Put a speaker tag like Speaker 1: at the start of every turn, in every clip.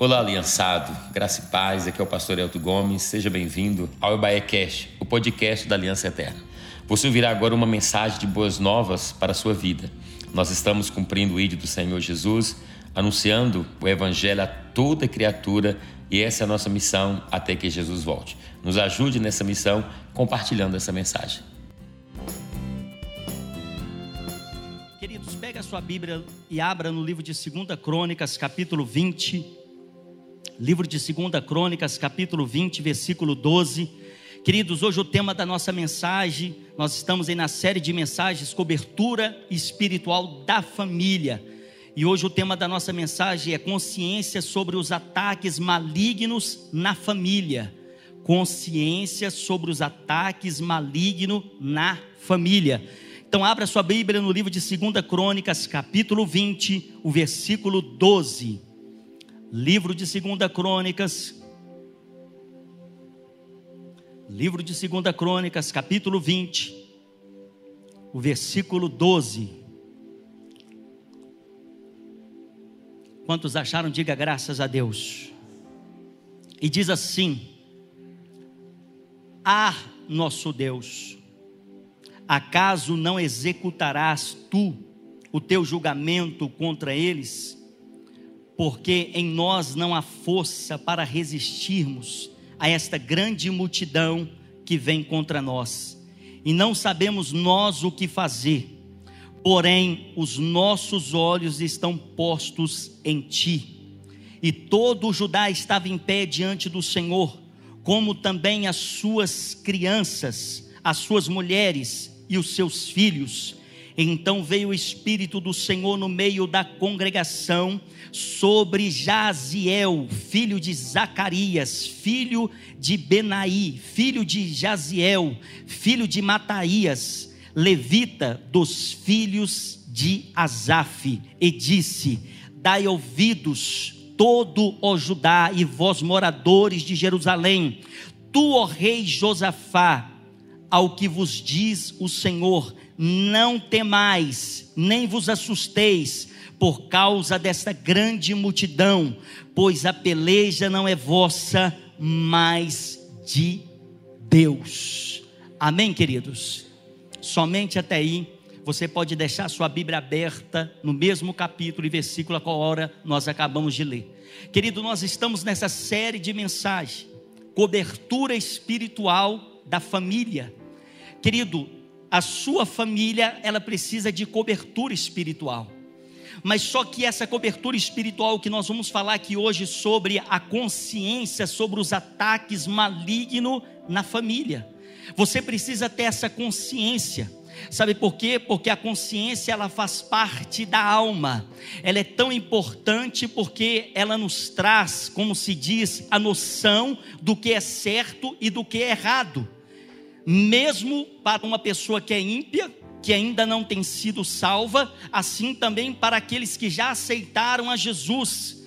Speaker 1: Olá, aliançado, graça e paz, aqui é o pastor Elton Gomes, seja bem-vindo ao Ebaé Cast, o podcast da Aliança Eterna. Você ouvirá agora uma mensagem de boas novas para a sua vida. Nós estamos cumprindo o ídolo do Senhor Jesus, anunciando o Evangelho a toda criatura e essa é a nossa missão até que Jesus volte. Nos ajude nessa missão compartilhando essa mensagem.
Speaker 2: Queridos, pega a sua Bíblia e abra no livro de 2 Crônicas, capítulo 20. Livro de 2 Crônicas, capítulo 20, versículo 12. Queridos, hoje o tema da nossa mensagem, nós estamos aí na série de mensagens Cobertura Espiritual da Família. E hoje o tema da nossa mensagem é consciência sobre os ataques malignos na família. Consciência sobre os ataques malignos na família. Então abra sua Bíblia no livro de 2 Crônicas, capítulo 20, o versículo 12. Livro de 2 Crônicas. Livro de 2 Crônicas, capítulo 20, o versículo 12. Quantos acharam? Diga graças a Deus. E diz assim: Ah, nosso Deus, acaso não executarás tu o teu julgamento contra eles? Porque em nós não há força para resistirmos a esta grande multidão que vem contra nós. E não sabemos nós o que fazer, porém os nossos olhos estão postos em ti. E todo o Judá estava em pé diante do Senhor, como também as suas crianças, as suas mulheres e os seus filhos então veio o Espírito do Senhor no meio da congregação sobre Jaziel, filho de Zacarias, filho de Benaí, filho de Jaziel, filho de Mataías, levita dos filhos de Asaf, e disse: Dai ouvidos, todo o Judá e vós moradores de Jerusalém, tu, ó rei Josafá, ao que vos diz o Senhor, não temais, nem vos assusteis por causa desta grande multidão, pois a peleja não é vossa, mas de Deus. Amém, queridos? Somente até aí, você pode deixar sua Bíblia aberta no mesmo capítulo e versículo a qual hora nós acabamos de ler. Querido, nós estamos nessa série de mensagens, cobertura espiritual da família. Querido, a sua família, ela precisa de cobertura espiritual. Mas só que essa cobertura espiritual que nós vamos falar aqui hoje sobre a consciência sobre os ataques malignos na família. Você precisa ter essa consciência. Sabe por quê? Porque a consciência ela faz parte da alma. Ela é tão importante porque ela nos traz, como se diz, a noção do que é certo e do que é errado mesmo para uma pessoa que é ímpia, que ainda não tem sido salva, assim também para aqueles que já aceitaram a Jesus.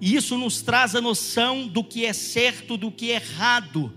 Speaker 2: E isso nos traz a noção do que é certo, do que é errado.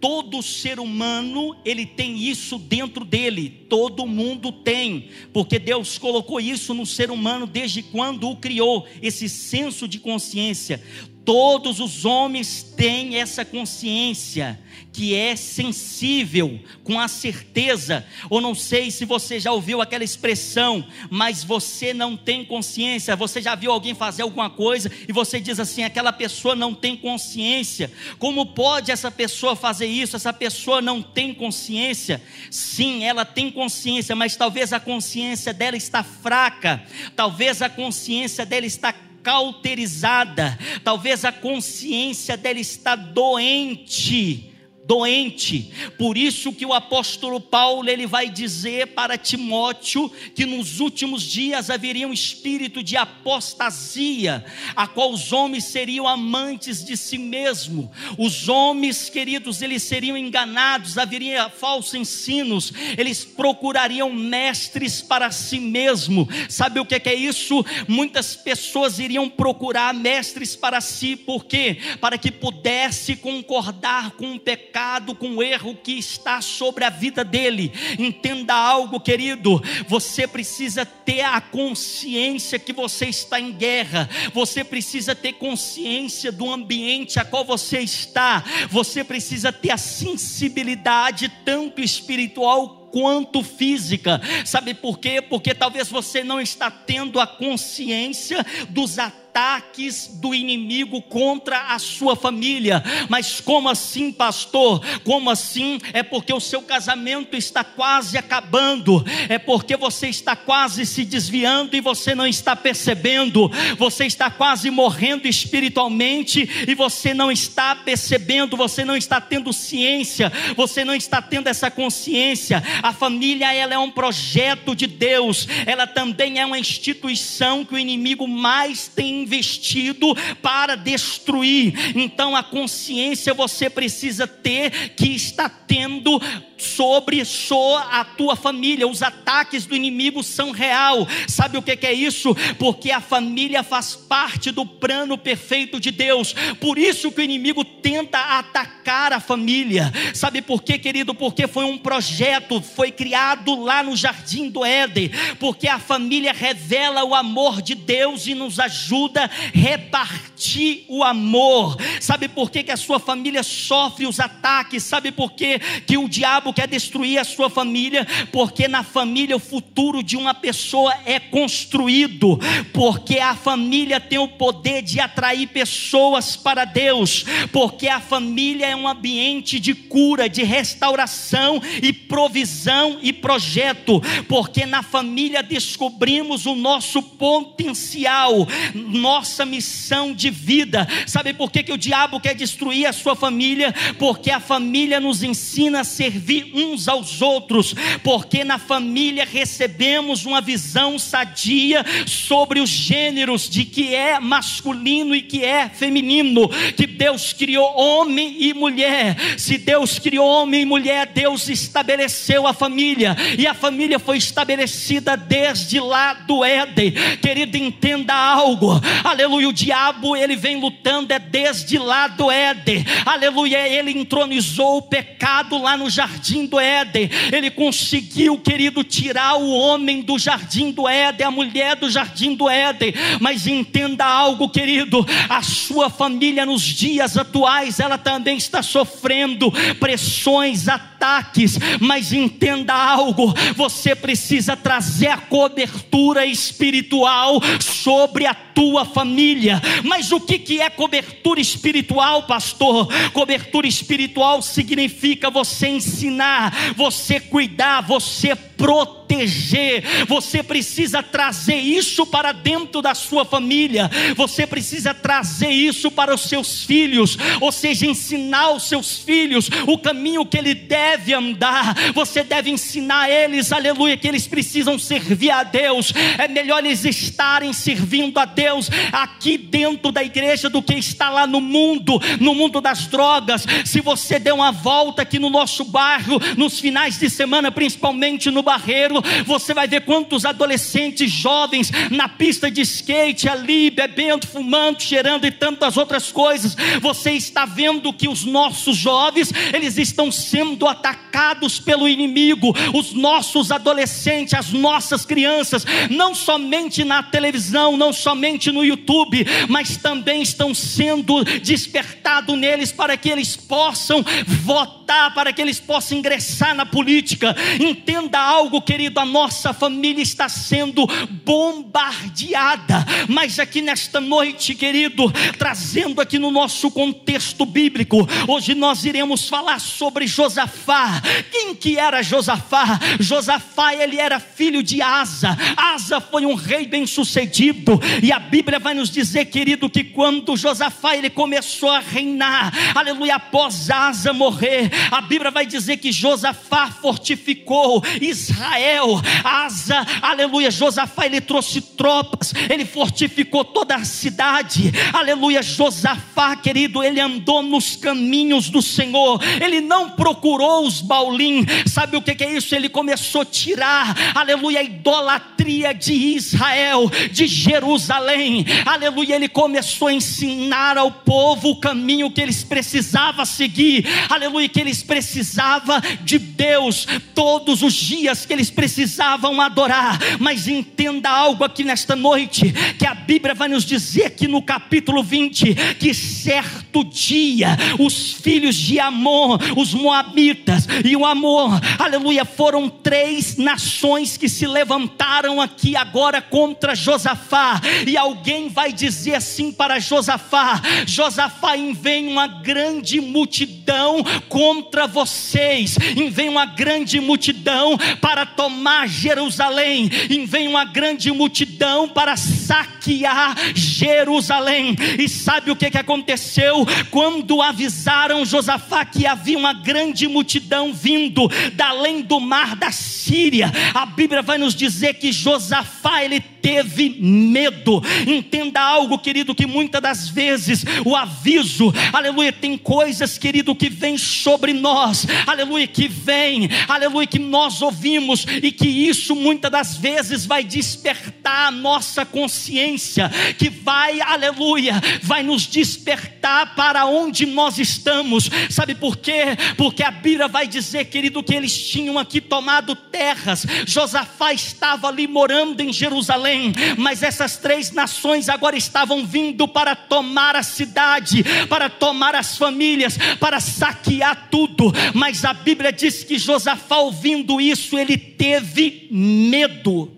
Speaker 2: Todo ser humano, ele tem isso dentro dele, todo mundo tem, porque Deus colocou isso no ser humano desde quando o criou, esse senso de consciência. Todos os homens têm essa consciência que é sensível, com a certeza, ou não sei se você já ouviu aquela expressão, mas você não tem consciência. Você já viu alguém fazer alguma coisa e você diz assim: aquela pessoa não tem consciência. Como pode essa pessoa fazer isso? Essa pessoa não tem consciência. Sim, ela tem consciência, mas talvez a consciência dela está fraca, talvez a consciência dela está cauterizada, talvez a consciência dela está doente doente. Por isso que o apóstolo Paulo ele vai dizer para Timóteo que nos últimos dias haveria um espírito de apostasia, a qual os homens seriam amantes de si mesmo. Os homens, queridos, eles seriam enganados, haveria falsos ensinos, eles procurariam mestres para si mesmo. Sabe o que é isso? Muitas pessoas iriam procurar mestres para si, por quê? Para que pudesse concordar com o pecado pecado, com o erro que está sobre a vida dele. Entenda algo, querido, você precisa ter a consciência que você está em guerra, você precisa ter consciência do ambiente a qual você está, você precisa ter a sensibilidade tanto espiritual quanto física. Sabe por quê? Porque talvez você não está tendo a consciência dos ataques ataques do inimigo contra a sua família. Mas como assim, pastor? Como assim? É porque o seu casamento está quase acabando, é porque você está quase se desviando e você não está percebendo, você está quase morrendo espiritualmente e você não está percebendo, você não está tendo ciência, você não está tendo essa consciência. A família ela é um projeto de Deus, ela também é uma instituição que o inimigo mais tem investido para destruir. Então a consciência você precisa ter que está tendo sobre só a tua família. Os ataques do inimigo são real. Sabe o que é isso? Porque a família faz parte do plano perfeito de Deus. Por isso que o inimigo tenta atacar a família. Sabe por quê, querido? Porque foi um projeto, foi criado lá no jardim do Éden. Porque a família revela o amor de Deus e nos ajuda a repartir o amor. Sabe por quê que a sua família sofre os ataques? Sabe por quê que o diabo quer destruir a sua família, porque na família o futuro de uma pessoa é construído, porque a família tem o poder de atrair pessoas para Deus, porque a família é um ambiente de cura, de restauração e provisão e projeto, porque na família descobrimos o nosso potencial, nossa missão de vida. Sabe por que, que o diabo quer destruir a sua família? Porque a família nos ensina a servir uns aos outros, porque na família recebemos uma visão sadia sobre os gêneros de que é masculino e que é feminino, que Deus criou homem e mulher. Se Deus criou homem e mulher, Deus estabeleceu a família, e a família foi estabelecida desde lá do Éden. Querido, entenda algo. Aleluia, o diabo ele vem lutando é desde lá do Éden. Aleluia, ele entronizou o pecado lá no jardim do Éden. Ele conseguiu, querido, tirar o homem do jardim do Éden, a mulher do jardim do Éden. Mas entenda algo, querido: a sua família nos dias atuais, ela também está sofrendo pressões, ataques. Mas entenda algo: você precisa trazer a cobertura espiritual sobre a tua família. Mas o que, que é cobertura espiritual, pastor? Cobertura espiritual significa você ensinar, você cuidar, você proteger. Você precisa trazer isso para dentro da sua família. Você precisa trazer isso para os seus filhos, ou seja, ensinar os seus filhos o caminho que ele deve andar. Você deve ensinar eles, aleluia, que eles precisam servir a Deus. É melhor eles estarem servindo a Deus aqui dentro da igreja do que estar lá no mundo, no mundo das drogas. Se você der uma volta aqui no nosso bairro, nos finais de semana, principalmente no Barreiro, você vai ver quantos adolescentes jovens na pista de skate ali, bebendo, fumando, cheirando e tantas outras coisas. Você está vendo que os nossos jovens, eles estão sendo atacados pelo inimigo, os nossos adolescentes, as nossas crianças, não somente na televisão, não somente no YouTube, mas também estão sendo despertados neles para que eles possam votar, para que eles possam ingressar na política. Entenda algo querido, a nossa família está sendo bombardeada. Mas aqui nesta noite, querido, trazendo aqui no nosso contexto bíblico, hoje nós iremos falar sobre Josafá. Quem que era Josafá? Josafá, ele era filho de Asa. Asa foi um rei bem-sucedido, e a Bíblia vai nos dizer, querido, que quando Josafá ele começou a reinar, aleluia, após Asa morrer, a Bíblia vai dizer que Josafá fortificou Israel Asa, aleluia, Josafá, ele trouxe tropas, ele fortificou toda a cidade, aleluia, Josafá, querido, ele andou nos caminhos do Senhor, ele não procurou os baulim, sabe o que é isso? Ele começou a tirar, aleluia, a idolatria de Israel, de Jerusalém Jerusalém, aleluia, ele começou a ensinar ao povo o caminho que eles precisavam seguir, aleluia, que eles precisavam de Deus todos os dias, que eles precisavam adorar. Mas entenda algo aqui nesta noite, que a Bíblia vai nos dizer aqui no capítulo 20, que certo dia os filhos de Amon, os Moabitas e o Amor, aleluia, foram três nações que se levantaram aqui agora contra Josafá, e alguém vai dizer assim para Josafá: Josafá, vem uma grande multidão contra vocês, vem uma grande multidão para tomar Jerusalém, vem uma grande multidão para saquear Jerusalém. E sabe o que, que aconteceu? Quando avisaram Josafá que havia uma grande multidão vindo da além do mar da Síria, a Bíblia vai nos dizer que Josafá ele teve medo. Entenda algo, querido, que muitas das vezes o aviso, aleluia, tem coisas, querido, que vem sobre nós, aleluia, que vem, aleluia, que nós ouvimos e que isso muitas das vezes vai despertar a nossa consciência, que vai, aleluia, vai nos despertar para onde nós estamos. Sabe por quê? Porque a Bíblia vai dizer, querido, que eles tinham aqui tomado terras. Josafá estava ali morando em Jerusalém Jerusalém, mas essas três nações agora estavam vindo para tomar a cidade, para tomar as famílias, para saquear tudo. Mas a Bíblia diz que Josafá, ouvindo isso, ele teve medo.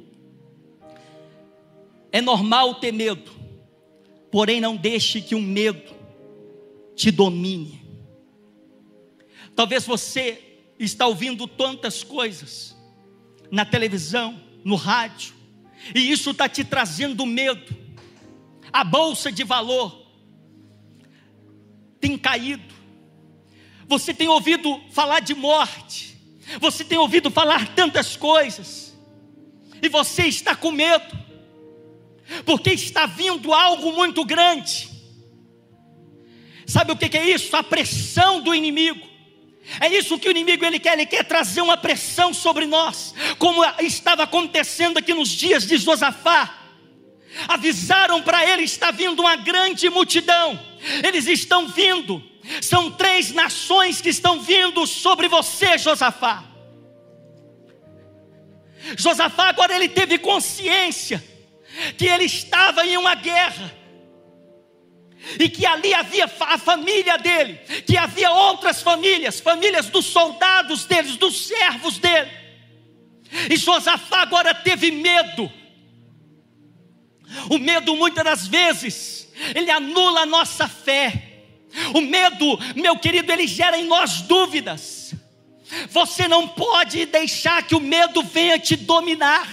Speaker 2: É normal ter medo, porém não deixe que o medo te domine. Talvez você está ouvindo tantas coisas na televisão, no rádio, e isso está te trazendo medo. A bolsa de valor tem caído. Você tem ouvido falar de morte. Você tem ouvido falar tantas coisas. E você está com medo. Porque está vindo algo muito grande. Sabe o que é isso? A pressão do inimigo. É isso que o inimigo ele quer, ele quer trazer uma pressão sobre nós, como estava acontecendo aqui nos dias de Josafá. Avisaram para ele: está vindo uma grande multidão, eles estão vindo, são três nações que estão vindo sobre você, Josafá. Josafá agora ele teve consciência que ele estava em uma guerra e que ali havia a família dele, que havia outras famílias, famílias dos soldados deles, dos servos dele. E Josafá agora teve medo. O medo, muitas das vezes, ele anula a nossa fé. O medo, meu querido, ele gera em nós dúvidas. Você não pode deixar que o medo venha te dominar.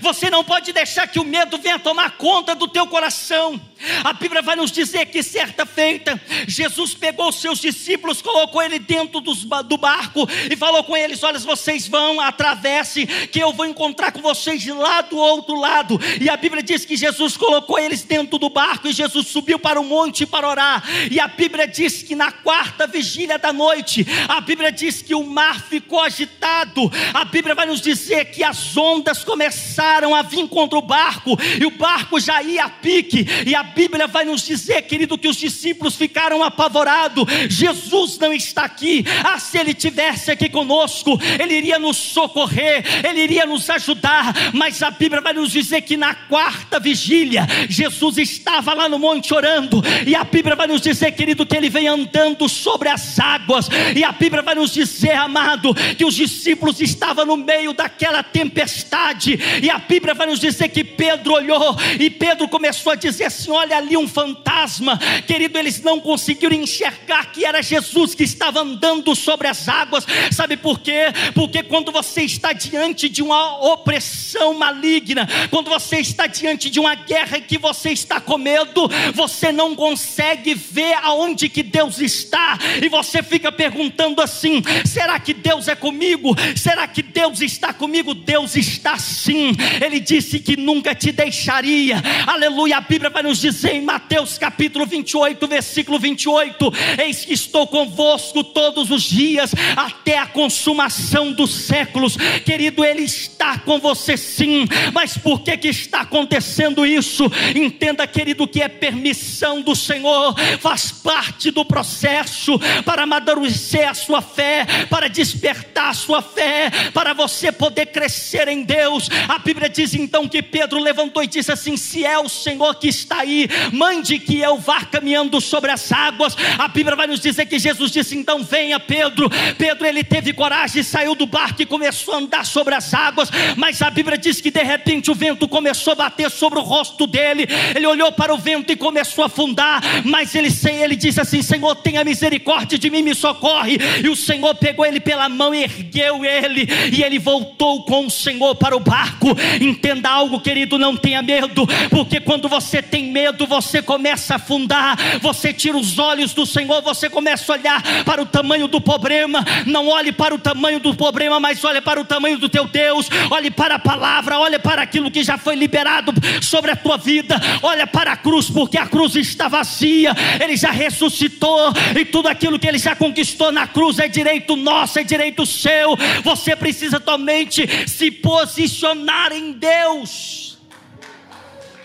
Speaker 2: Você não pode deixar que o medo venha tomar conta do teu coração. A Bíblia vai nos dizer que certa feita, Jesus pegou os seus discípulos, colocou ele dentro dos, do barco e falou com eles: Olha, vocês vão, atravesse, que eu vou encontrar com vocês lá do outro lado. E a Bíblia diz que Jesus colocou eles dentro do barco e Jesus subiu para o monte para orar. E a Bíblia diz que na quarta vigília da noite, a Bíblia diz que o mar ficou agitado. A Bíblia vai nos dizer que as ondas começaram a vir contra o barco e o barco já ia a pique. E a Bíblia vai nos dizer, querido, que os discípulos ficaram apavorados. Jesus não está aqui. Ah, se ele tivesse aqui conosco, ele iria nos socorrer, ele iria nos ajudar. Mas a Bíblia vai nos dizer que na quarta vigília, Jesus estava lá no monte orando. E a Bíblia vai nos dizer, querido, que ele vem andando sobre as águas. E a Bíblia vai nos dizer, amado, que os discípulos estavam no meio daquela tempestade. E a Bíblia vai nos dizer que Pedro olhou e Pedro começou a dizer assim: olha ali um fantasma, querido, eles não conseguiram enxergar que era Jesus que estava andando sobre as águas, sabe por quê? Porque quando você está diante de uma opressão maligna, quando você está diante de uma guerra que você está com medo, você não consegue ver aonde que Deus está, e você fica perguntando assim: será que Deus é comigo? Será que Deus está comigo, Deus está sim. Ele disse que nunca te deixaria. Aleluia. A Bíblia vai nos dizer em Mateus capítulo 28, versículo 28: Eis que estou convosco todos os dias até a consumação dos séculos. Querido, Ele está com você sim. Mas por que que está acontecendo isso? Entenda, querido, que é permissão do Senhor, faz parte do processo para amadurecer a sua fé, para despertar a sua fé, para você poder crescer em Deus. A Bíblia diz então que Pedro levantou e disse assim: Se é o Senhor que está aí, mande que eu vá caminhando sobre as águas. A Bíblia vai nos dizer que Jesus disse: Então venha, Pedro. Pedro ele teve coragem, saiu do barco e começou a andar sobre as águas. Mas a Bíblia diz que de repente o vento começou a bater sobre o rosto dele. Ele olhou para o vento e começou a afundar. Mas ele, ele disse assim: Senhor, tenha misericórdia de mim, me socorre. E o Senhor pegou ele pela mão ergueu ele. E ele voltou com o Senhor para o barco. Entenda algo, querido, não tenha medo, porque quando você tem medo, você começa a afundar. Você tira os olhos do Senhor, você começa a olhar para o tamanho do problema. Não olhe para o tamanho do problema, mas olhe para o tamanho do teu Deus. Olhe para a palavra, olhe para aquilo que já foi liberado sobre a tua vida. Olha para a cruz, porque a cruz está vazia. Ele já ressuscitou e tudo aquilo que ele já conquistou na cruz é direito nosso, é direito seu. Você precisa somente se posicionar em Deus.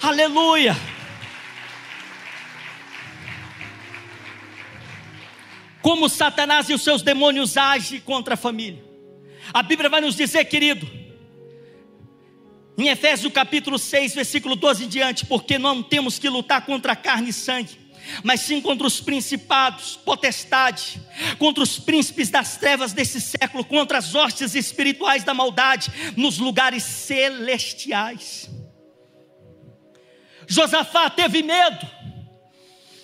Speaker 2: Aleluia. Como Satanás e os seus demônios agem contra a família. A Bíblia vai nos dizer, querido, em Efésios capítulo 6, versículo 12 em diante, porque não temos que lutar contra carne e sangue, mas sim contra os principados, potestade, contra os príncipes das trevas desse século, contra as hostes espirituais da maldade nos lugares celestiais. Josafá teve medo,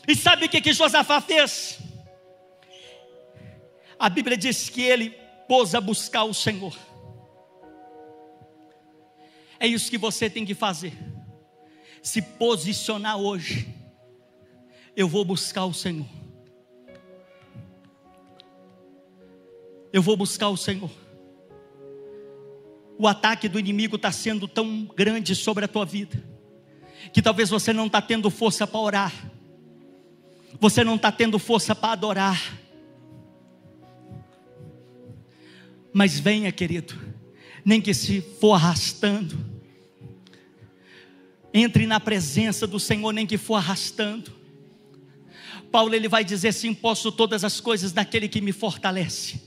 Speaker 2: e sabe o que, que Josafá fez? A Bíblia diz que ele pôs a buscar o Senhor. É isso que você tem que fazer. Se posicionar hoje eu vou buscar o Senhor. Eu vou buscar o Senhor. O ataque do inimigo está sendo tão grande sobre a tua vida, que talvez você não está tendo força para orar, você não está tendo força para adorar. Mas venha, querido, nem que se for arrastando, entre na presença do Senhor, nem que for arrastando. Paulo ele vai dizer assim: posso todas as coisas naquele que me fortalece.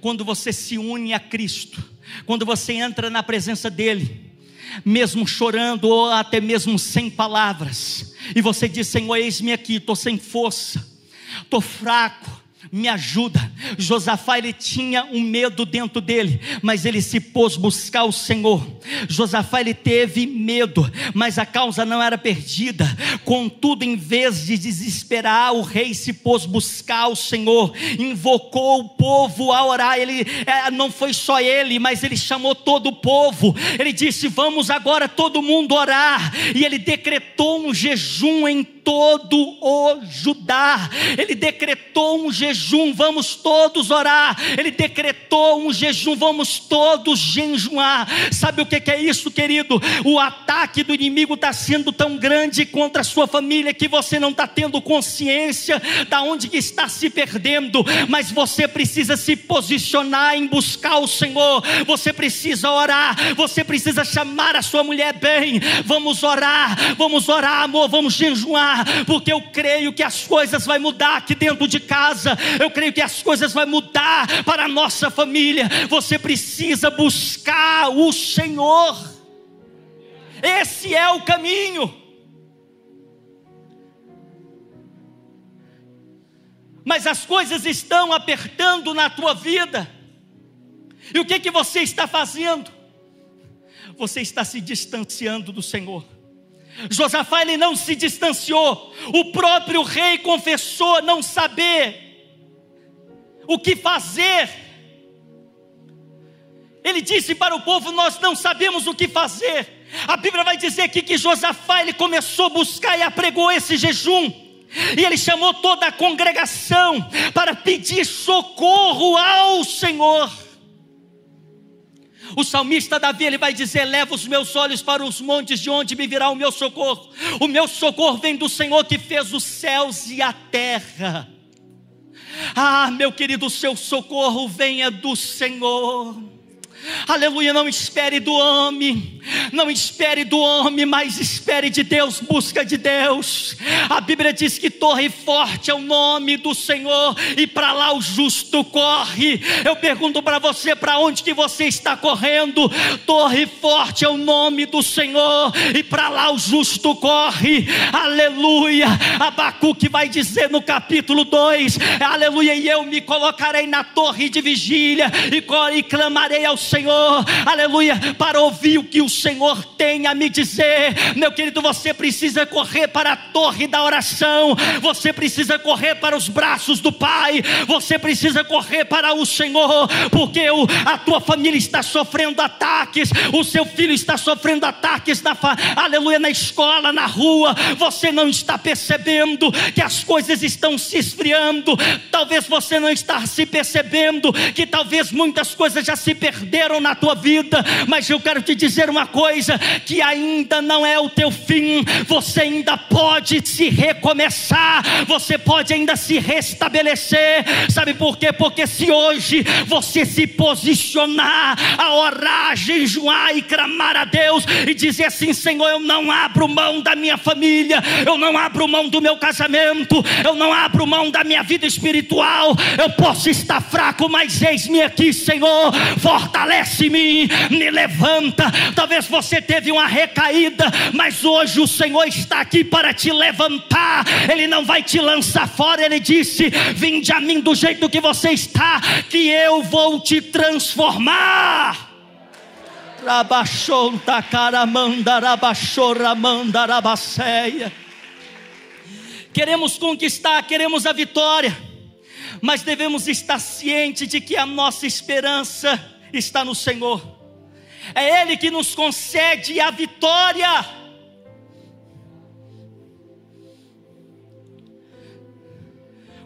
Speaker 2: Quando você se une a Cristo, quando você entra na presença dele, mesmo chorando ou até mesmo sem palavras, e você diz: Senhor, eis-me aqui, estou sem força, estou fraco, me ajuda. Josafá ele tinha um medo dentro dele, mas ele se pôs buscar o Senhor. Josafá ele teve medo, mas a causa não era perdida. Contudo, em vez de desesperar, o rei se pôs buscar o Senhor, invocou o povo a orar. Ele é, não foi só ele, mas ele chamou todo o povo. Ele disse: "Vamos agora todo mundo orar". E ele decretou um jejum em todo o Judá. Ele decretou um jejum, vamos todos orar. Ele decretou um jejum, vamos todos jejuar. Sabe o que é isso, querido? O ataque do inimigo está sendo tão grande contra a sua família que você não está tendo consciência da onde está se perdendo, mas você precisa se posicionar em buscar o Senhor. Você precisa orar, você precisa chamar a sua mulher bem. Vamos orar, vamos orar, amor, vamos jejuar porque eu creio que as coisas vão mudar aqui dentro de casa, eu creio que as coisas vão mudar para a nossa família. Você precisa buscar o Senhor, esse é o caminho. Mas as coisas estão apertando na tua vida, e o que, que você está fazendo? Você está se distanciando do Senhor. Josafá ele não se distanciou, o próprio rei confessou não saber o que fazer. Ele disse para o povo: Nós não sabemos o que fazer. A Bíblia vai dizer aqui que Josafá ele começou a buscar e apregou esse jejum. E ele chamou toda a congregação para pedir socorro ao Senhor. O salmista Davi ele vai dizer: Leva os meus olhos para os montes, de onde me virá o meu socorro. O meu socorro vem do Senhor que fez os céus e a terra. Ah, meu querido, o seu socorro venha do Senhor. Aleluia, não espere do homem, não espere do homem, mas espere de Deus, busca de Deus. A Bíblia diz que torre forte é o nome do Senhor e para lá o justo corre. Eu pergunto para você, para onde que você está correndo? Torre forte é o nome do Senhor e para lá o justo corre. Aleluia. Abacuque vai dizer no capítulo 2, aleluia, e eu me colocarei na torre de vigília e, e clamarei ao Senhor Senhor, aleluia, para ouvir o que o Senhor tem a me dizer. Meu querido, você precisa correr para a torre da oração, você precisa correr para os braços do Pai, você precisa correr para o Senhor, porque o, a tua família está sofrendo ataques, o seu filho está sofrendo ataques, na, aleluia, na escola, na rua, você não está percebendo que as coisas estão se esfriando, talvez você não está se percebendo que talvez muitas coisas já se perderam na tua vida, mas eu quero te dizer uma coisa: que ainda não é o teu fim, você ainda pode se recomeçar, você pode ainda se restabelecer. Sabe por quê? Porque se hoje você se posicionar a orar, jejuar e clamar a Deus e dizer assim: Senhor, eu não abro mão da minha família, eu não abro mão do meu casamento, eu não abro mão da minha vida espiritual, eu posso estar fraco, mas eis-me aqui, Senhor, fortalece fortalece-me, me levanta. Talvez você teve uma recaída, mas hoje o Senhor está aqui para te levantar. Ele não vai te lançar fora. Ele disse: Vinde a mim do jeito que você está, que eu vou te transformar. Queremos conquistar, queremos a vitória, mas devemos estar cientes de que a nossa esperança está no Senhor. É Ele que nos concede a vitória.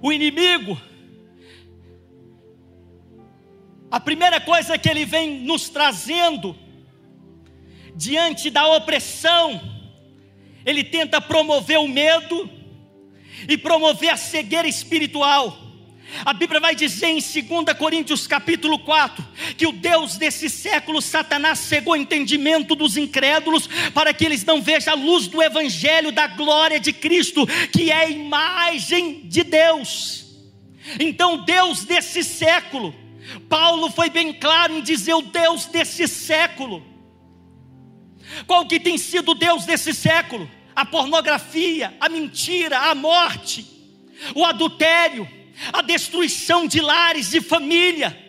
Speaker 2: O inimigo, a primeira coisa que ele vem nos trazendo, diante da opressão, ele tenta promover o medo e promover a cegueira espiritual. A Bíblia vai dizer em 2 Coríntios capítulo 4 que o Deus desse século, Satanás, cegou o entendimento dos incrédulos para que eles não vejam a luz do Evangelho da glória de Cristo, que é a imagem de Deus. Então, Deus desse século, Paulo foi bem claro em dizer o Deus desse século. Qual que tem sido o Deus desse século? A pornografia, a mentira, a morte, o adultério a destruição de lares e família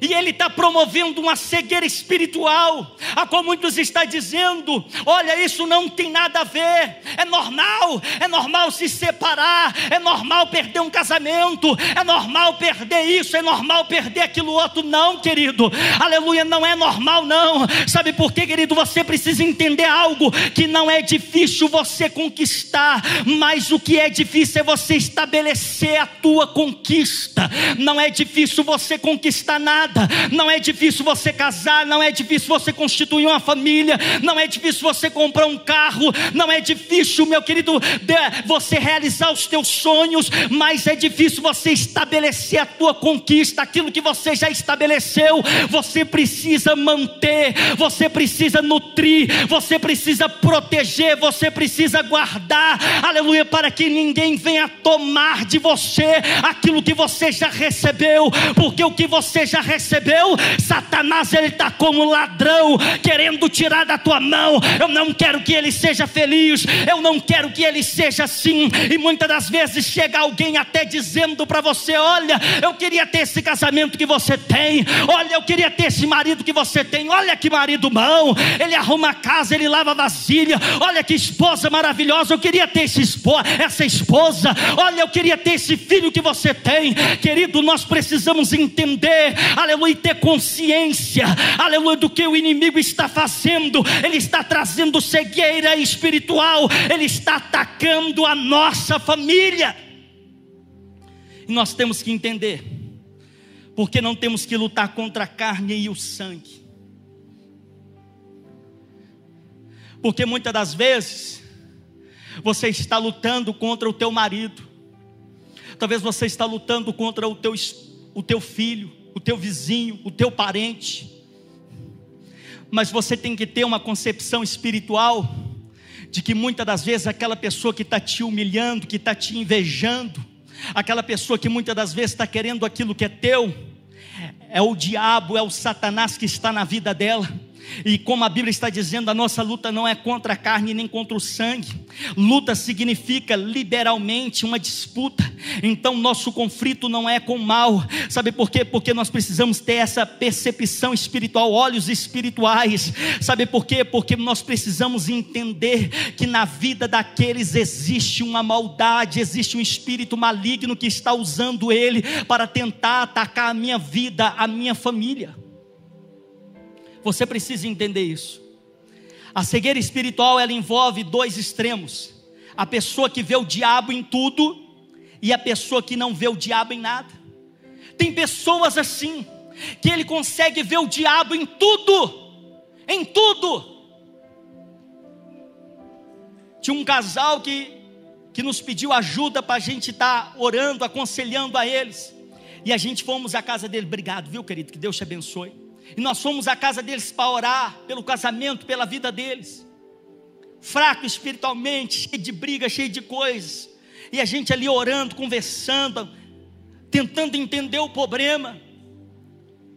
Speaker 2: e ele está promovendo uma cegueira espiritual, a qual muitos estão dizendo: olha, isso não tem nada a ver, é normal, é normal se separar, é normal perder um casamento, é normal perder isso, é normal perder aquilo outro. Não, querido, aleluia, não é normal, não. Sabe por quê, querido? Você precisa entender algo que não é difícil você conquistar, mas o que é difícil é você estabelecer a tua conquista. Não é difícil você conquistar nada Não é difícil você casar, não é difícil você constituir uma família, não é difícil você comprar um carro, não é difícil, meu querido, você realizar os teus sonhos, mas é difícil você estabelecer a tua conquista, aquilo que você já estabeleceu, você precisa manter, você precisa nutrir, você precisa proteger, você precisa guardar, aleluia, para que ninguém venha tomar de você aquilo que você já recebeu, porque o que você já recebeu recebeu, Satanás ele está como ladrão, querendo tirar da tua mão. Eu não quero que ele seja feliz, eu não quero que ele seja assim. E muitas das vezes chega alguém até dizendo para você: Olha, eu queria ter esse casamento que você tem, olha, eu queria ter esse marido que você tem, olha que marido bom, ele arruma a casa, ele lava a vasilha, olha que esposa maravilhosa, eu queria ter esse esposa, essa esposa, olha, eu queria ter esse filho que você tem, querido, nós precisamos entender, aleluia, ter consciência, aleluia, do que o inimigo está fazendo, ele está trazendo cegueira espiritual, ele está atacando a nossa família. E nós temos que entender, Porque não temos que lutar contra a carne e o sangue. Porque muitas das vezes você está lutando contra o teu marido. Talvez você está lutando contra o teu, o teu filho, o teu vizinho, o teu parente. Mas você tem que ter uma concepção espiritual de que muitas das vezes aquela pessoa que está te humilhando, que está te invejando, aquela pessoa que muitas das vezes está querendo aquilo que é teu, é o diabo, é o Satanás que está na vida dela. E como a Bíblia está dizendo, a nossa luta não é contra a carne nem contra o sangue. Luta significa liberalmente uma disputa. Então nosso conflito não é com o mal. Sabe por quê? Porque nós precisamos ter essa percepção espiritual, olhos espirituais. Sabe por quê? Porque nós precisamos entender que na vida daqueles existe uma maldade, existe um espírito maligno que está usando ele para tentar atacar a minha vida, a minha família. Você precisa entender isso. A cegueira espiritual ela envolve dois extremos: a pessoa que vê o diabo em tudo e a pessoa que não vê o diabo em nada. Tem pessoas assim que ele consegue ver o diabo em tudo, em tudo. Tinha um casal que que nos pediu ajuda para a gente estar tá orando, aconselhando a eles. E a gente fomos à casa dele. Obrigado, viu, querido? Que Deus te abençoe. E nós fomos à casa deles para orar pelo casamento, pela vida deles. Fraco espiritualmente, cheio de briga, cheio de coisas. E a gente ali orando, conversando, tentando entender o problema.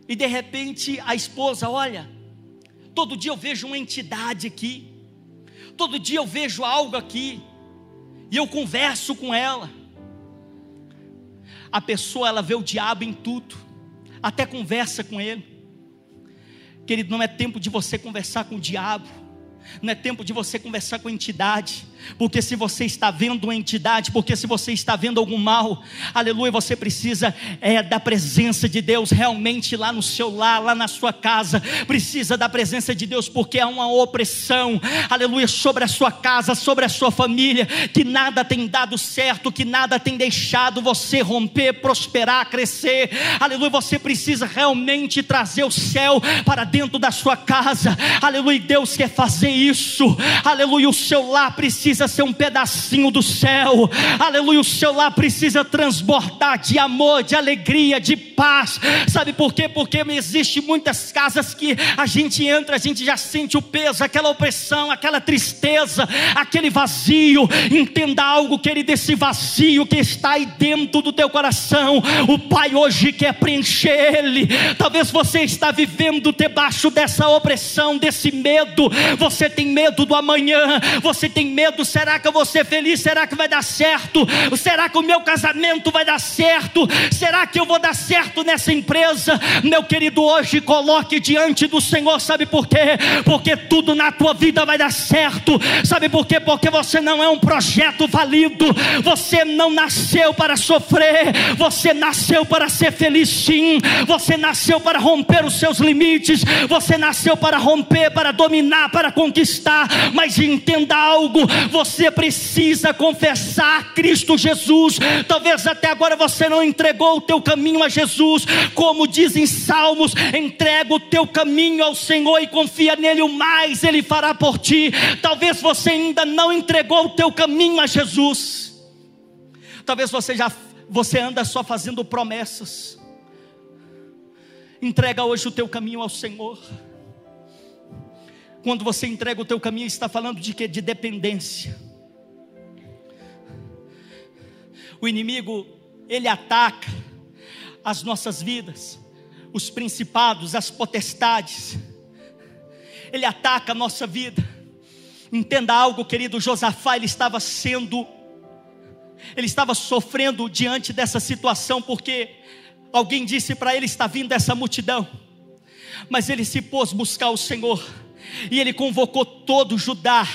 Speaker 2: E de repente a esposa, olha, todo dia eu vejo uma entidade aqui. Todo dia eu vejo algo aqui. E eu converso com ela. A pessoa ela vê o diabo em tudo, até conversa com ele. Querido, não é tempo de você conversar com o diabo, não é tempo de você conversar com a entidade, porque se você está vendo uma entidade, porque se você está vendo algum mal, aleluia, você precisa é, da presença de Deus realmente lá no seu lar, lá na sua casa, precisa da presença de Deus, porque há uma opressão, aleluia, sobre a sua casa, sobre a sua família, que nada tem dado certo, que nada tem deixado você romper, prosperar, crescer, aleluia, você precisa realmente trazer o céu para dentro da sua casa, aleluia, Deus quer fazer isso, aleluia, o seu lar precisa ser um pedacinho do céu, aleluia. O seu lar precisa transbordar de amor, de alegria, de paz. Sabe por quê? Porque existe muitas casas que a gente entra, a gente já sente o peso, aquela opressão, aquela tristeza, aquele vazio. Entenda algo, querido, esse vazio que está aí dentro do teu coração, o Pai hoje quer preencher ele. Talvez você está vivendo debaixo dessa opressão, desse medo. Você tem medo do amanhã, você tem medo Será que eu vou ser feliz? Será que vai dar certo? Será que o meu casamento vai dar certo? Será que eu vou dar certo nessa empresa? Meu querido, hoje coloque diante do Senhor, sabe por quê? Porque tudo na tua vida vai dar certo. Sabe por quê? Porque você não é um projeto valido. Você não nasceu para sofrer. Você nasceu para ser feliz, sim. Você nasceu para romper os seus limites. Você nasceu para romper, para dominar, para conquistar. Mas entenda algo: você precisa confessar Cristo Jesus. Talvez até agora você não entregou o teu caminho a Jesus, como dizem Salmos: entrega o teu caminho ao Senhor e confia nele, o mais Ele fará por ti. Talvez você ainda não entregou o teu caminho a Jesus. Talvez você já você anda só fazendo promessas. Entrega hoje o teu caminho ao Senhor. Quando você entrega o teu caminho, está falando de que? De dependência. O inimigo, ele ataca as nossas vidas, os principados, as potestades. Ele ataca a nossa vida. Entenda algo, querido, Josafá, ele estava sendo ele estava sofrendo diante dessa situação porque alguém disse para ele está vindo essa multidão. Mas ele se pôs buscar o Senhor e ele convocou todo Judá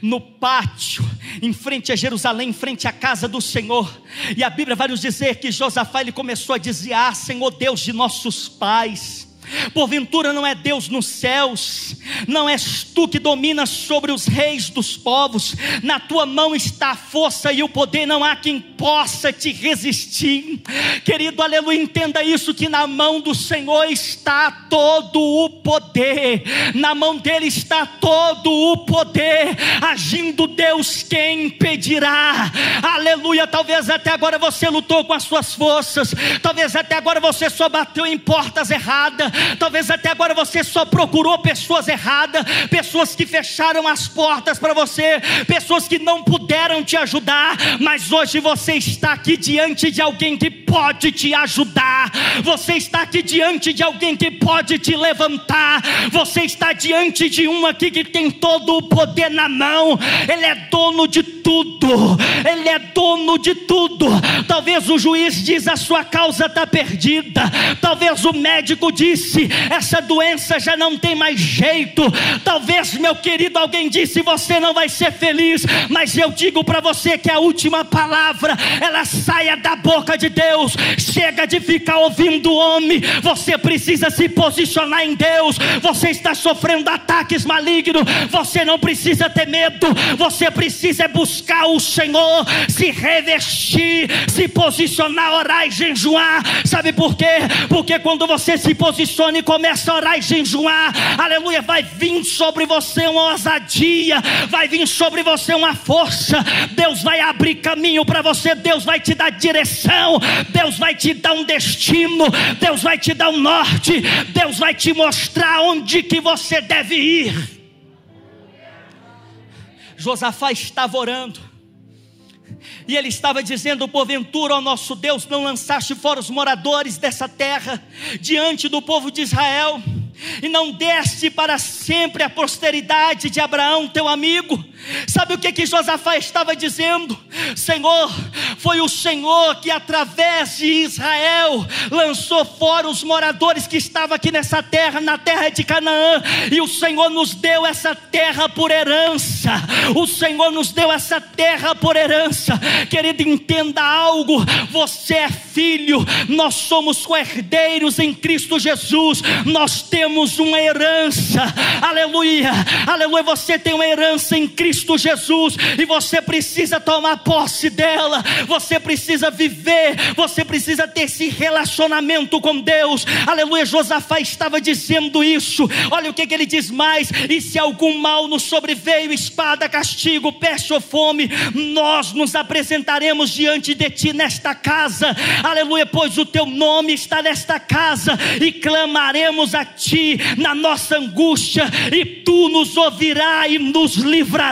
Speaker 2: no pátio, em frente a Jerusalém, em frente à casa do Senhor. E a Bíblia vai nos dizer que Josafá ele começou a dizer: Ah, Senhor Deus de nossos pais, Porventura não é Deus nos céus, não és tu que dominas sobre os reis dos povos, na tua mão está a força e o poder, não há quem possa te resistir. Querido, aleluia, entenda isso: que na mão do Senhor está todo o poder, na mão dele está todo o poder, agindo Deus, quem impedirá? Aleluia, talvez até agora você lutou com as suas forças, talvez até agora você só bateu em portas erradas, talvez até agora você só procurou pessoas erradas, pessoas que fecharam as portas para você, pessoas que não puderam te ajudar, mas hoje você está aqui diante de alguém que pode te ajudar, você está aqui diante de alguém que pode te levantar, você está diante de um aqui que tem todo o poder na mão, ele é dono de tudo, ele é dono de tudo. Talvez o juiz diz a sua causa está perdida, talvez o médico disse essa doença já não tem mais jeito. Talvez, meu querido, alguém disse você não vai ser feliz, mas eu digo para você que a última palavra ela saia da boca de Deus. Chega de ficar ouvindo homem. Você precisa se posicionar em Deus. Você está sofrendo ataques malignos. Você não precisa ter medo. Você precisa buscar o Senhor, se revestir, se posicionar, orar e jejuar. Sabe por quê? Porque quando você se posiciona e começa a orar e jejuar, aleluia, vai vir sobre você uma ousadia, vai vir sobre você uma força. Deus vai abrir caminho para você, Deus vai te dar direção, Deus vai te dar um destino, Deus vai te dar um norte, Deus vai te mostrar onde que você deve ir. Josafá estava orando. E ele estava dizendo: Porventura, ó nosso Deus, não lançaste fora os moradores dessa terra diante do povo de Israel e não deste para sempre a posteridade de Abraão, teu amigo. Sabe o que que Josafá estava dizendo? Senhor, foi o Senhor que através de Israel lançou fora os moradores que estavam aqui nessa terra, na terra de Canaã, e o Senhor nos deu essa terra por herança. O Senhor nos deu essa terra por herança. Querido, entenda algo, você é filho, nós somos co-herdeiros em Cristo Jesus. Nós temos uma herança. Aleluia. Aleluia, você tem uma herança em Cristo Cristo Jesus, e você precisa tomar posse dela, você precisa viver, você precisa ter esse relacionamento com Deus. Aleluia, Josafá estava dizendo isso. Olha o que, que ele diz mais: e se algum mal nos sobreveio, espada, castigo, peste ou fome, nós nos apresentaremos diante de ti nesta casa. Aleluia, pois o teu nome está nesta casa e clamaremos a ti na nossa angústia, e tu nos ouvirás e nos livrarás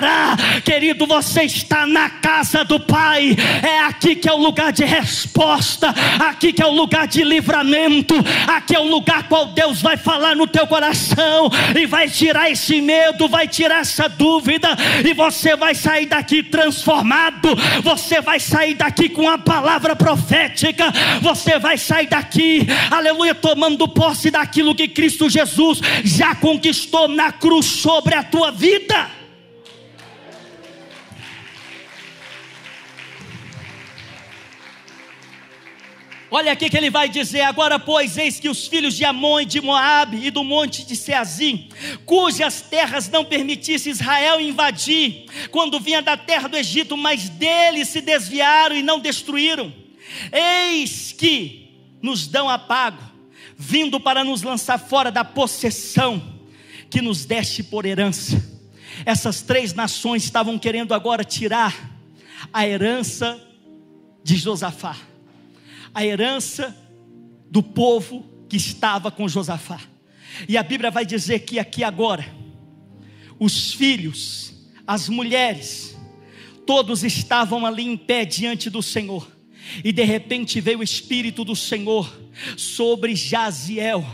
Speaker 2: Querido, você está na casa do Pai. É aqui que é o lugar de resposta, aqui que é o lugar de livramento, aqui é o lugar qual Deus vai falar no teu coração e vai tirar esse medo, vai tirar essa dúvida e você vai sair daqui transformado. Você vai sair daqui com a palavra profética. Você vai sair daqui, aleluia, tomando posse daquilo que Cristo Jesus já conquistou na cruz sobre a tua vida. Olha aqui que ele vai dizer: agora, pois, eis que os filhos de Amon e de Moabe e do monte de Seazim, cujas terras não permitisse Israel invadir, quando vinha da terra do Egito, mas deles se desviaram e não destruíram, eis que nos dão apago, vindo para nos lançar fora da possessão que nos deste por herança. Essas três nações estavam querendo agora tirar a herança de Josafá a herança do povo que estava com Josafá. E a Bíblia vai dizer que aqui agora, os filhos, as mulheres, todos estavam ali em pé diante do Senhor. E de repente veio o Espírito do Senhor sobre Jaziel.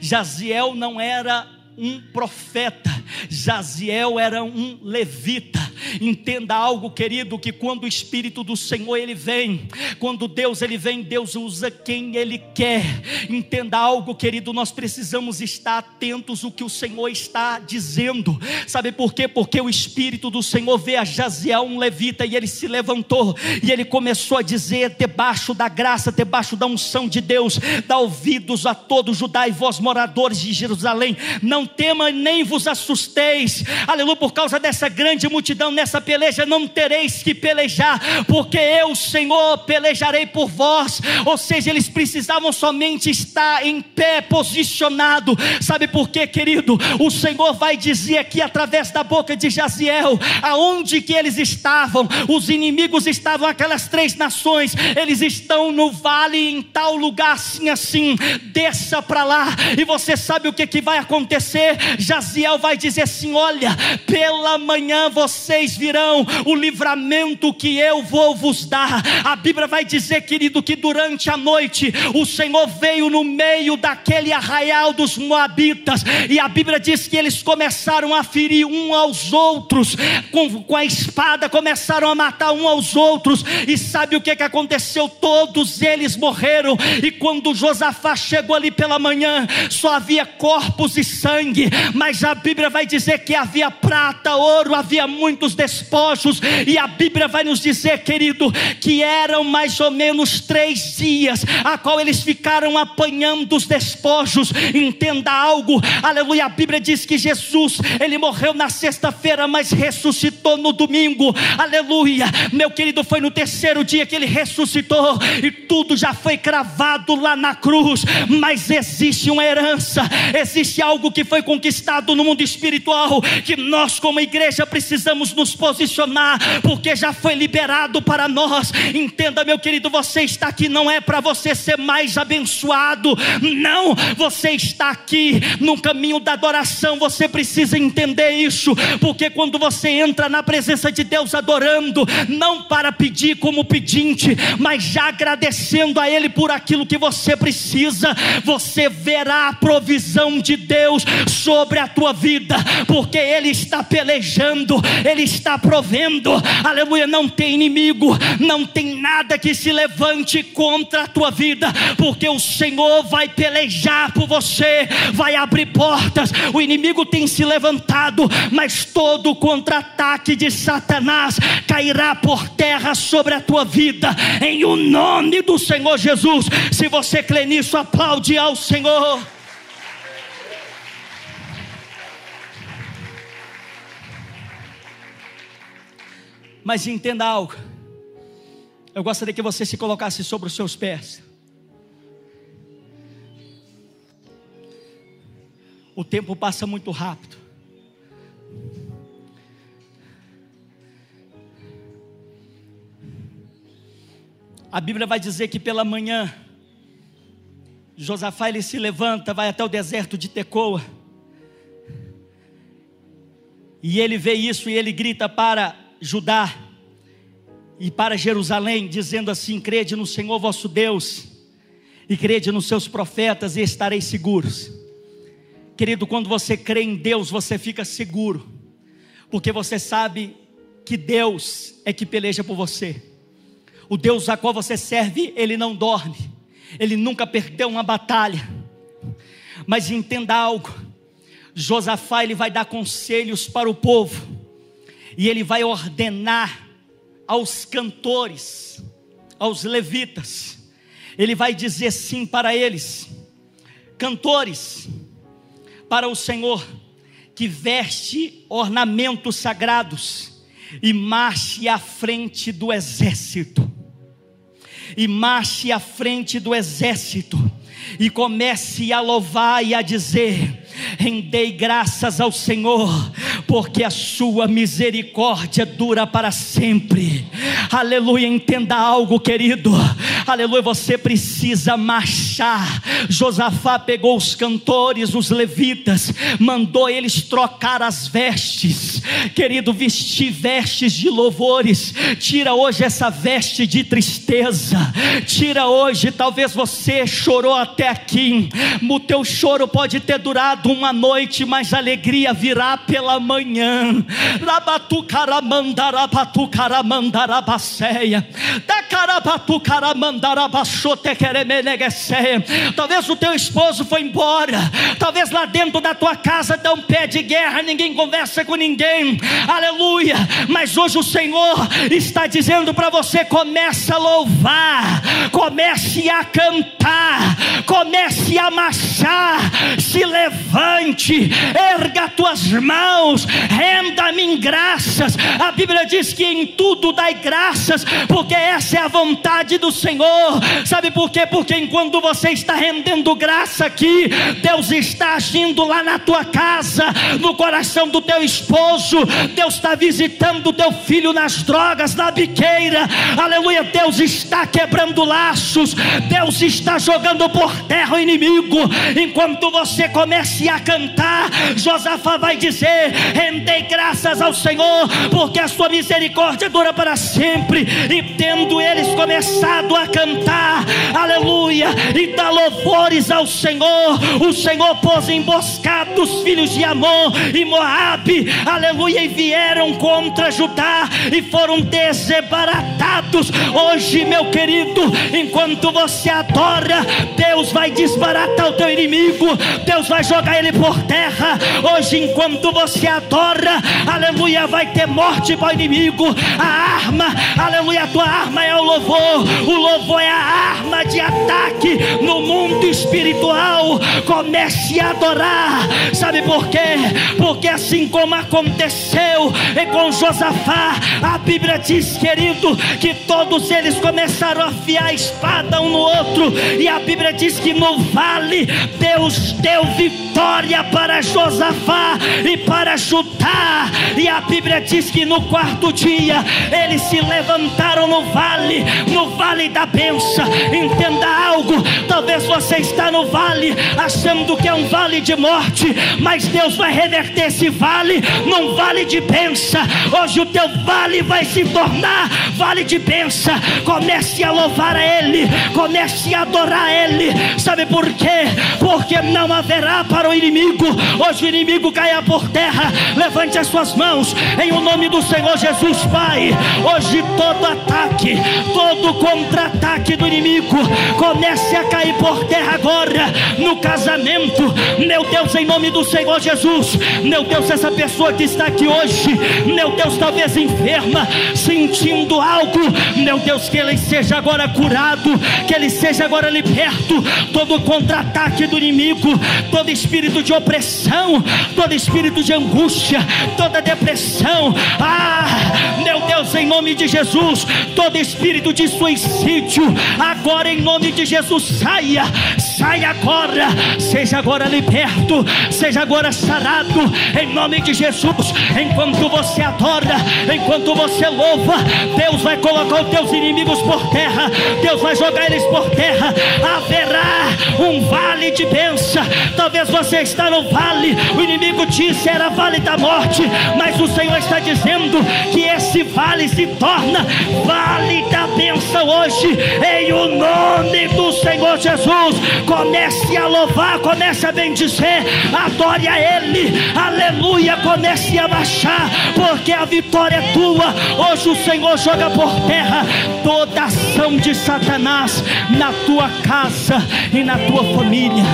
Speaker 2: Jaziel não era um profeta, Jaziel era um levita Entenda algo, querido, que quando o Espírito do Senhor ele vem, quando Deus ele vem, Deus usa quem ele quer. Entenda algo, querido, nós precisamos estar atentos ao que o Senhor está dizendo. Sabe por quê? Porque o Espírito do Senhor vê a Jaziel, um levita, e ele se levantou e ele começou a dizer debaixo da graça, debaixo da unção de Deus, dá ouvidos a todo Judá e vós moradores de Jerusalém, não tema nem vos assusteis. Aleluia, por causa dessa grande multidão nessa peleja não tereis que pelejar, porque eu, Senhor, pelejarei por vós. Ou seja, eles precisavam somente estar em pé, posicionado. Sabe por quê, querido? O Senhor vai dizer aqui através da boca de Jaziel, aonde que eles estavam. Os inimigos estavam aquelas três nações. Eles estão no vale em tal lugar assim assim. Desça para lá e você sabe o que que vai acontecer? Jaziel vai dizer assim: "Olha, pela manhã vocês virão o livramento que eu vou vos dar". A Bíblia vai dizer, querido, que durante a noite o Senhor veio no meio daquele arraial dos moabitas e a Bíblia diz que eles começaram a ferir um aos outros com, com a espada, começaram a matar um aos outros e sabe o que que aconteceu? Todos eles morreram e quando Josafá chegou ali pela manhã, só havia corpos e sangue, mas a Bíblia vai dizer que havia prata, ouro, havia muitos despojos, e a Bíblia vai nos dizer, querido, que eram mais ou menos três dias, a qual eles ficaram apanhando os despojos. Entenda algo, aleluia. A Bíblia diz que Jesus, ele morreu na sexta-feira, mas ressuscitou no domingo, aleluia. Meu querido, foi no terceiro dia que ele ressuscitou, e tudo já foi cravado lá na cruz, mas existe uma herança, existe algo que foi conquistado no mundo espiritual, que nós, como igreja, precisamos nos posicionar, porque já foi liberado para nós. Entenda, meu querido, você está aqui não é para você ser mais abençoado, não, você está aqui no caminho da adoração, você precisa entender isso, porque quando você entra na presença de Deus adorando, não para pedir como pedinte, mas já agradecendo a Ele por aquilo que você precisa, você verá a provisão de Deus sobre a tua vida, porque Ele está pelejando, Ele está provendo, aleluia. Não tem inimigo, não tem nada que se levante contra a tua vida, porque o Senhor vai pelejar por você, vai abrir portas. O inimigo tem se levantado, mas todo contra-ataque de Satanás cairá por terra sobre a tua vida, em o nome do Senhor Jesus. Se você crê nisso, aplaude ao Senhor. Mas entenda algo. Eu gostaria que você se colocasse sobre os seus pés. O tempo passa muito rápido. A Bíblia vai dizer que pela manhã, Josafá ele se levanta, vai até o deserto de Tecoa. E ele vê isso e ele grita para Judá e para Jerusalém, dizendo assim: crede no Senhor vosso Deus, e crede nos seus profetas, e estareis seguros. Querido, quando você crê em Deus, você fica seguro, porque você sabe que Deus é que peleja por você. O Deus a qual você serve, ele não dorme, ele nunca perdeu uma batalha. Mas entenda algo: Josafá ele vai dar conselhos para o povo, e ele vai ordenar aos cantores, aos levitas, ele vai dizer sim para eles, cantores, para o Senhor, que veste ornamentos sagrados e marche à frente do exército, e marche à frente do exército, e comece a louvar e a dizer: rendei graças ao Senhor, porque a sua misericórdia dura para sempre. Aleluia, entenda algo, querido. aleluia, você precisa marchar. Josafá pegou os cantores, os levitas, mandou eles trocar as vestes, querido, vestir vestes de louvores, tira hoje essa veste de tristeza, tira hoje, talvez você chorou até aqui, o teu choro pode ter durado uma noite, mas alegria virá pela manhã. Da. Talvez o teu esposo foi embora, talvez lá dentro da tua casa dá um pé de guerra, ninguém conversa com ninguém, aleluia. Mas hoje o Senhor está dizendo para você: comece a louvar, comece a cantar, comece a marchar, se levante, erga tuas mãos, renda-me graças. A Bíblia diz que em tudo dai graças, porque essa é a vontade do Senhor. Sabe por quê? Porque enquanto você está rendendo graça aqui, Deus está agindo lá na tua casa, no coração do teu esposo, Deus está visitando o teu filho nas drogas, na biqueira, aleluia. Deus está quebrando laços, Deus está jogando por terra o inimigo. Enquanto você comece a cantar, Josafá vai dizer: rendei graças ao Senhor, porque a sua misericórdia dura para sempre. E tendo eles começado a cantar, aleluia, e dar louvores ao Senhor, o Senhor pôs emboscado os filhos de Amon e Moabe, aleluia, e vieram contra Judá e foram desbaratados. Hoje, meu querido, enquanto você adora, Deus vai desbaratar o teu inimigo, Deus vai jogar ele por terra. Hoje, enquanto você adora, aleluia, vai ter morte para o inimigo. A arma, aleluia, a tua arma é o louvor, o louvor é a arma de ataque no mundo espiritual. Comece a adorar, sabe por quê? Porque assim como aconteceu com Josafá, a Bíblia diz, querido, que todos eles começaram a afiar a espada um no outro, e a Bíblia diz que no vale Deus deu vitória para Josafá e para Judá, e a Bíblia diz que no quarto dia eles se levantaram no vale, no vale da benção. Entenda algo, talvez você está no vale achando que é um vale de morte, mas Deus vai reverter esse vale num vale de benção. Hoje o teu vale vai se tornar vale de benção. Comece a louvar a Ele, comece a adorar a Ele. Sabe por quê? Porque não haverá para o inimigo. Hoje o inimigo caia por terra. Levante as suas mãos em o nome do Senhor Jesus, Pai. Hoje todo ataque, todo contra-ataque do inimigo comece a cair por terra agora no casamento. Meu Deus, em nome do Senhor Jesus. Meu Deus, essa pessoa que está aqui hoje, meu Deus, talvez enferma, sentindo algo. Meu Deus, que ele seja agora curado, que ele seja agora liberto. Todo contra-ataque do inimigo, todo espírito de opressão, todo espírito de angústia, toda depressão. Ah, meu Deus, em nome de Jesus, todo espírito de suicídio, agora em nome de Jesus, saia, saia agora, seja agora liberto, seja agora sarado, em nome de Jesus. Enquanto você adora, enquanto você louva, Deus vai colocar os teus inimigos por terra, Deus vai jogar eles por terra. Haverá um vale de bênção. Talvez você está no vale, o inimigo disse era vale da morte, mas o Senhor está dizendo que esse vale se torna vale da bênção hoje, em o nome do Senhor Jesus. Comece a louvar, comece a bendizer, adore a Ele, aleluia. Comece a baixar, porque a vitória é tua. Hoje o Senhor joga por terra toda ação de Satanás na tua casa e na tua família.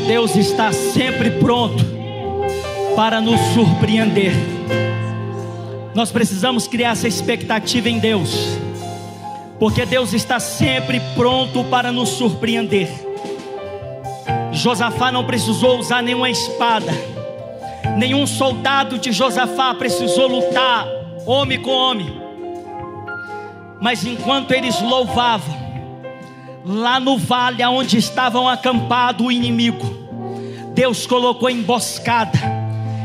Speaker 2: Deus está sempre pronto para nos surpreender. Nós precisamos criar essa expectativa em Deus, porque Deus está sempre pronto para nos surpreender. Josafá não precisou usar nenhuma espada, nenhum soldado de Josafá precisou lutar homem com homem, mas enquanto eles louvavam, lá no vale onde estavam acampado o inimigo, Deus colocou emboscada,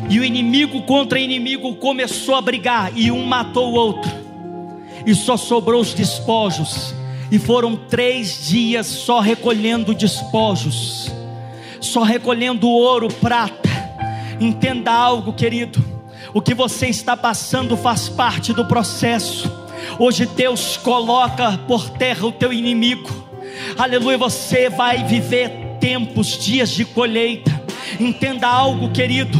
Speaker 2: e o inimigo contra inimigo começou a brigar, e um matou o outro, e só sobrou os despojos, e foram três dias só recolhendo despojos, só recolhendo ouro, prata. Entenda algo, querido, o que você está passando faz parte do processo. Hoje Deus coloca por terra o teu inimigo. Aleluia, você vai viver tempos, dias de colheita. Entenda algo, querido.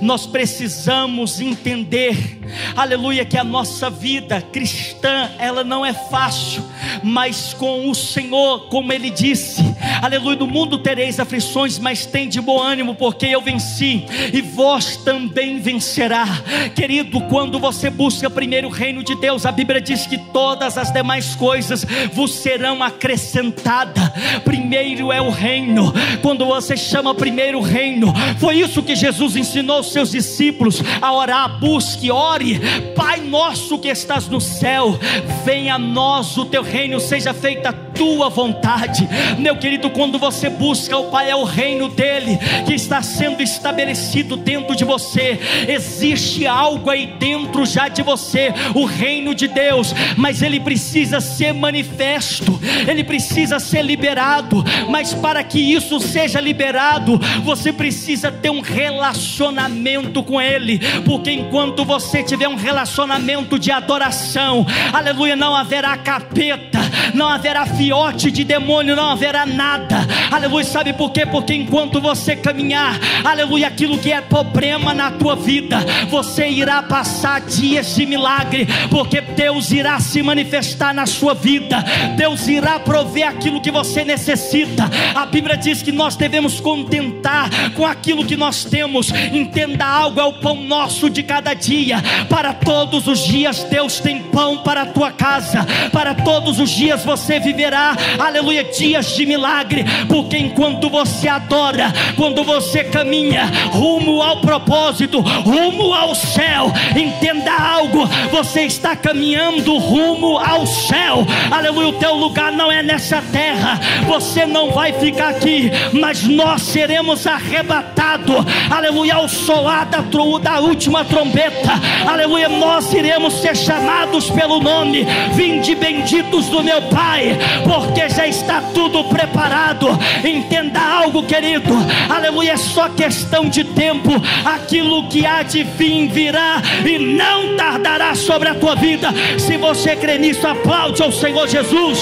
Speaker 2: Nós precisamos entender, aleluia, que a nossa vida cristã, ela não é fácil, mas com o Senhor, como Ele disse, aleluia, no mundo tereis aflições, mas tem de bom ânimo, porque eu venci, e vós também vencerá, querido. Quando você busca primeiro o reino de Deus, a Bíblia diz que todas as demais coisas vos serão acrescentadas. Primeiro é o reino, quando você chama primeiro o reino, foi isso que Jesus ensinou aos seus discípulos a orar, busque, ore, Pai nosso que estás no céu, venha a nós o teu reino, seja feita a tua vontade, meu querido. Quando você busca o Pai, é o reino dele que está sendo estabelecido dentro de você. Existe algo aí dentro já de você, o reino de Deus, mas ele precisa ser manifesto, ele precisa ser liberado. Mas para que isso seja liberado, você precisa ter um relacionamento com ele, porque enquanto você tiver um relacionamento de adoração, aleluia, não haverá capeta, não haverá fiote de demônio, não haverá nada. Aleluia, sabe por quê? Porque enquanto você caminhar, aleluia, aquilo que é problema na tua vida, você irá passar dias de milagre, porque Deus irá se manifestar na sua vida. Deus irá prover aquilo que você necessita. A Bíblia diz que nós devemos contentar com aquilo que nós temos. Entenda algo, é o pão nosso de cada dia. Para todos os dias Deus tem pão para a tua casa. Para todos os dias você viverá, aleluia, dias de milagre, porque enquanto você adora, quando você caminha rumo ao propósito, rumo ao céu, entenda algo, você está caminhando rumo ao céu. Aleluia, o teu lugar não é nessa terra. Você não vai ficar aqui, mas nós seremos arrebatados. Aleluia, ao soar da, da última trombeta. Aleluia, nós iremos ser chamados pelo nome. Vinde benditos do meu Pai, porque já está tudo preparado. Entenda algo, querido. Aleluia, é só questão de tempo. Aquilo que há de vir virá e não tardará sobre a tua vida. Se você crê nisso, aplaude ao Senhor Jesus.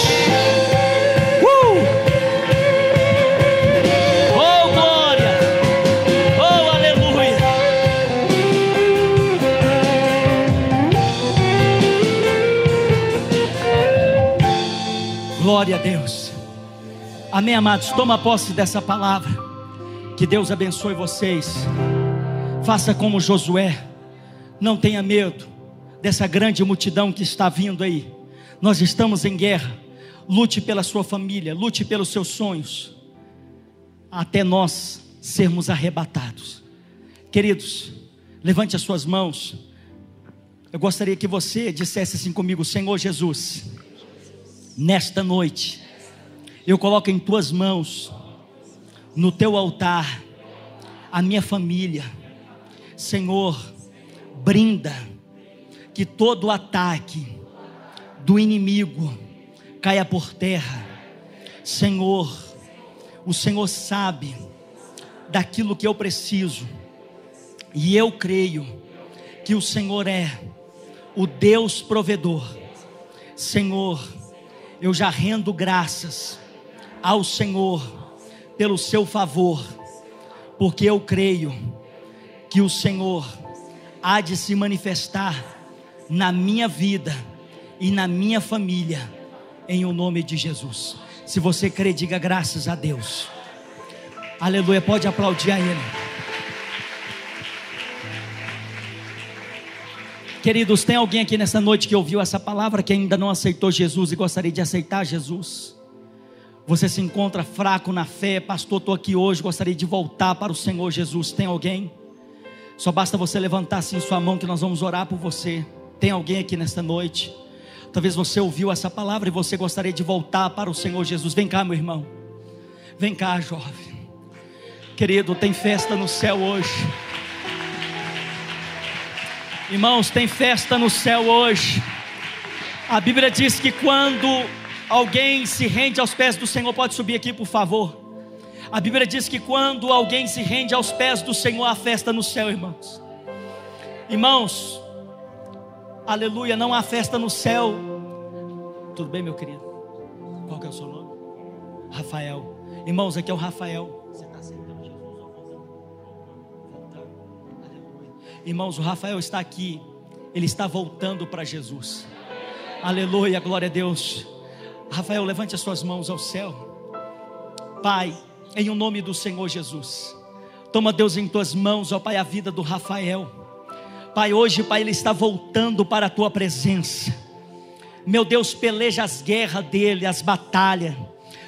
Speaker 2: Glória a Deus. Amém, amados. Toma posse dessa palavra. Que Deus abençoe vocês. Faça como Josué. Não tenha medo dessa grande multidão que está vindo aí. Nós estamos em guerra. Lute pela sua família, lute pelos seus sonhos, até nós sermos arrebatados. Queridos, levante as suas mãos. Eu gostaria que você dissesse assim comigo: Senhor Jesus, nesta noite, eu coloco em tuas mãos, no teu altar, a minha família. Senhor, brinda que todo ataque do inimigo caia por terra. Senhor, o Senhor sabe daquilo que eu preciso, e eu creio que o Senhor é o Deus provedor. Senhor, eu já rendo graças ao Senhor pelo seu favor, porque eu creio que o Senhor há de se manifestar na minha vida e na minha família, em o nome de Jesus. Se você crê, diga graças a Deus. Aleluia, pode aplaudir a Ele. Queridos, tem alguém aqui nessa noite que ouviu essa palavra que ainda não aceitou Jesus e gostaria de aceitar Jesus? Você se encontra fraco na fé, pastor, estou aqui hoje, gostaria de voltar para o Senhor Jesus. Tem alguém? Só basta você levantar assim sua mão que nós vamos orar por você. Tem alguém aqui nesta noite? Talvez você ouviu essa palavra e você gostaria de voltar para o Senhor Jesus. Vem cá, meu irmão. Vem cá, jovem. Querido, tem festa no céu hoje. Irmãos, tem festa no céu hoje. A Bíblia diz que quando alguém se rende aos pés do Senhor, pode subir aqui, por favor. A Bíblia diz que quando alguém se rende aos pés do Senhor, há festa no céu, irmãos. Irmãos, aleluia, não há festa no céu. Tudo bem, meu querido? Qual que é o seu nome? Rafael. Irmãos, aqui é o Rafael. Irmãos, o Rafael está aqui, ele está voltando para Jesus. Aleluia, glória a Deus. Rafael, levante as suas mãos ao céu. Pai, em o nome do Senhor Jesus. Toma Deus em tuas mãos, ó Pai, a vida do Rafael. Pai, hoje, Pai, ele está voltando para a tua presença. Meu Deus, peleja as guerras dele, as batalhas.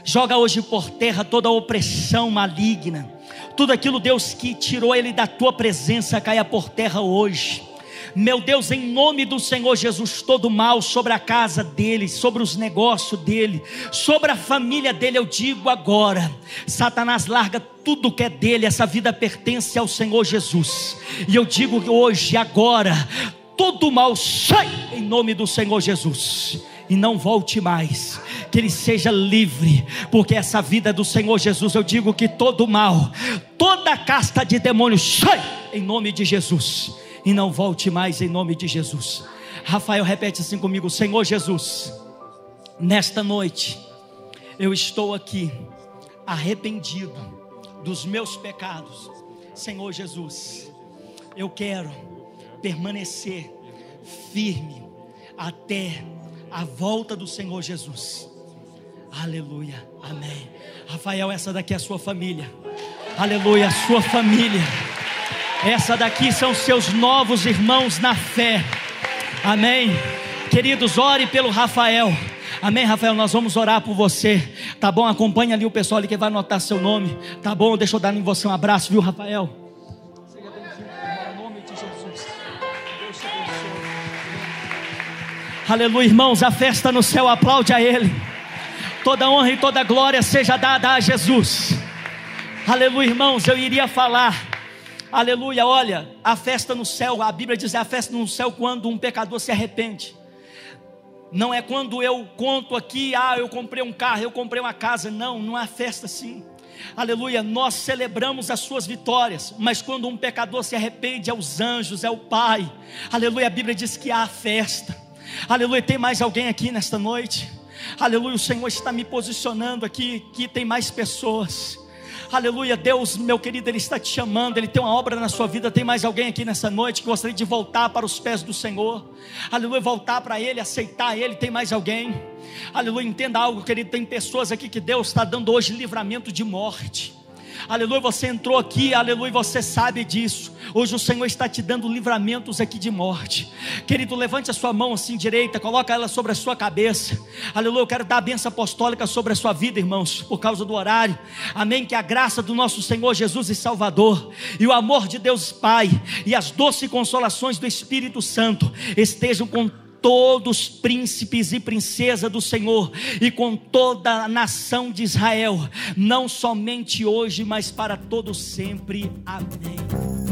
Speaker 2: Joga hoje por terra toda a opressão maligna tudo aquilo, Deus, que tirou ele da tua presença, caia por terra hoje. Meu Deus, em nome do Senhor Jesus, todo mal sobre a casa dele, sobre os negócios dele, sobre a família dele, eu digo agora: Satanás larga tudo que é dele, essa vida pertence ao Senhor Jesus. E eu digo hoje, agora, todo mal sai em nome do Senhor Jesus e não volte mais. Que ele seja livre, porque essa vida do Senhor Jesus, eu digo que todo mal, toda casta de demônios sai em nome de Jesus e não volte mais em nome de Jesus. Rafael repete assim comigo: Senhor Jesus, nesta noite eu estou aqui arrependido dos meus pecados. Senhor Jesus, eu quero permanecer firme até a volta do Senhor Jesus. Aleluia, amém. Rafael, essa daqui é a sua família. Aleluia, sua família. Essa daqui são seus novos irmãos na fé. Amém. Queridos, ore pelo Rafael. Amém, Rafael, nós vamos orar por você. Tá bom? Acompanha ali o pessoal ali que vai anotar seu nome. Tá bom? Deixa eu dar em você um abraço, viu, Rafael? Aleluia, irmãos, a festa no céu aplaude a Ele. Toda honra e toda glória seja dada a Jesus. Aleluia, irmãos, eu iria falar. Aleluia, olha, a festa no céu, a Bíblia diz é a festa no céu quando um pecador se arrepende. Não é quando eu conto aqui, ah, eu comprei um carro, eu comprei uma casa. Não, não é festa assim. Aleluia, nós celebramos as suas vitórias, mas quando um pecador se arrepende, é os anjos, é o Pai. Aleluia, a Bíblia diz que há festa. Aleluia, tem mais alguém aqui nesta noite? Aleluia, o Senhor está me posicionando aqui, que tem mais pessoas. Aleluia, Deus, meu querido, Ele está te chamando, Ele tem uma obra na sua vida. Tem mais alguém aqui nessa noite que gostaria de voltar para os pés do Senhor? Aleluia, voltar para Ele, aceitar Ele. Tem mais alguém? Aleluia, entenda algo, querido. Tem pessoas aqui que Deus está dando hoje livramento de morte. Aleluia, você entrou aqui, aleluia, você sabe disso. Hoje o Senhor está te dando livramentos aqui de morte. Querido, levante a sua mão assim direita, coloca ela sobre a sua cabeça. Aleluia, eu quero dar a benção apostólica sobre a sua vida, irmãos, por causa do horário. Amém. Que a graça do nosso Senhor Jesus e Salvador, e o amor de Deus Pai, e as doces consolações do Espírito Santo estejam com todos os príncipes e princesa do Senhor e com toda a nação de Israel, não somente hoje, mas para todo sempre. Amém.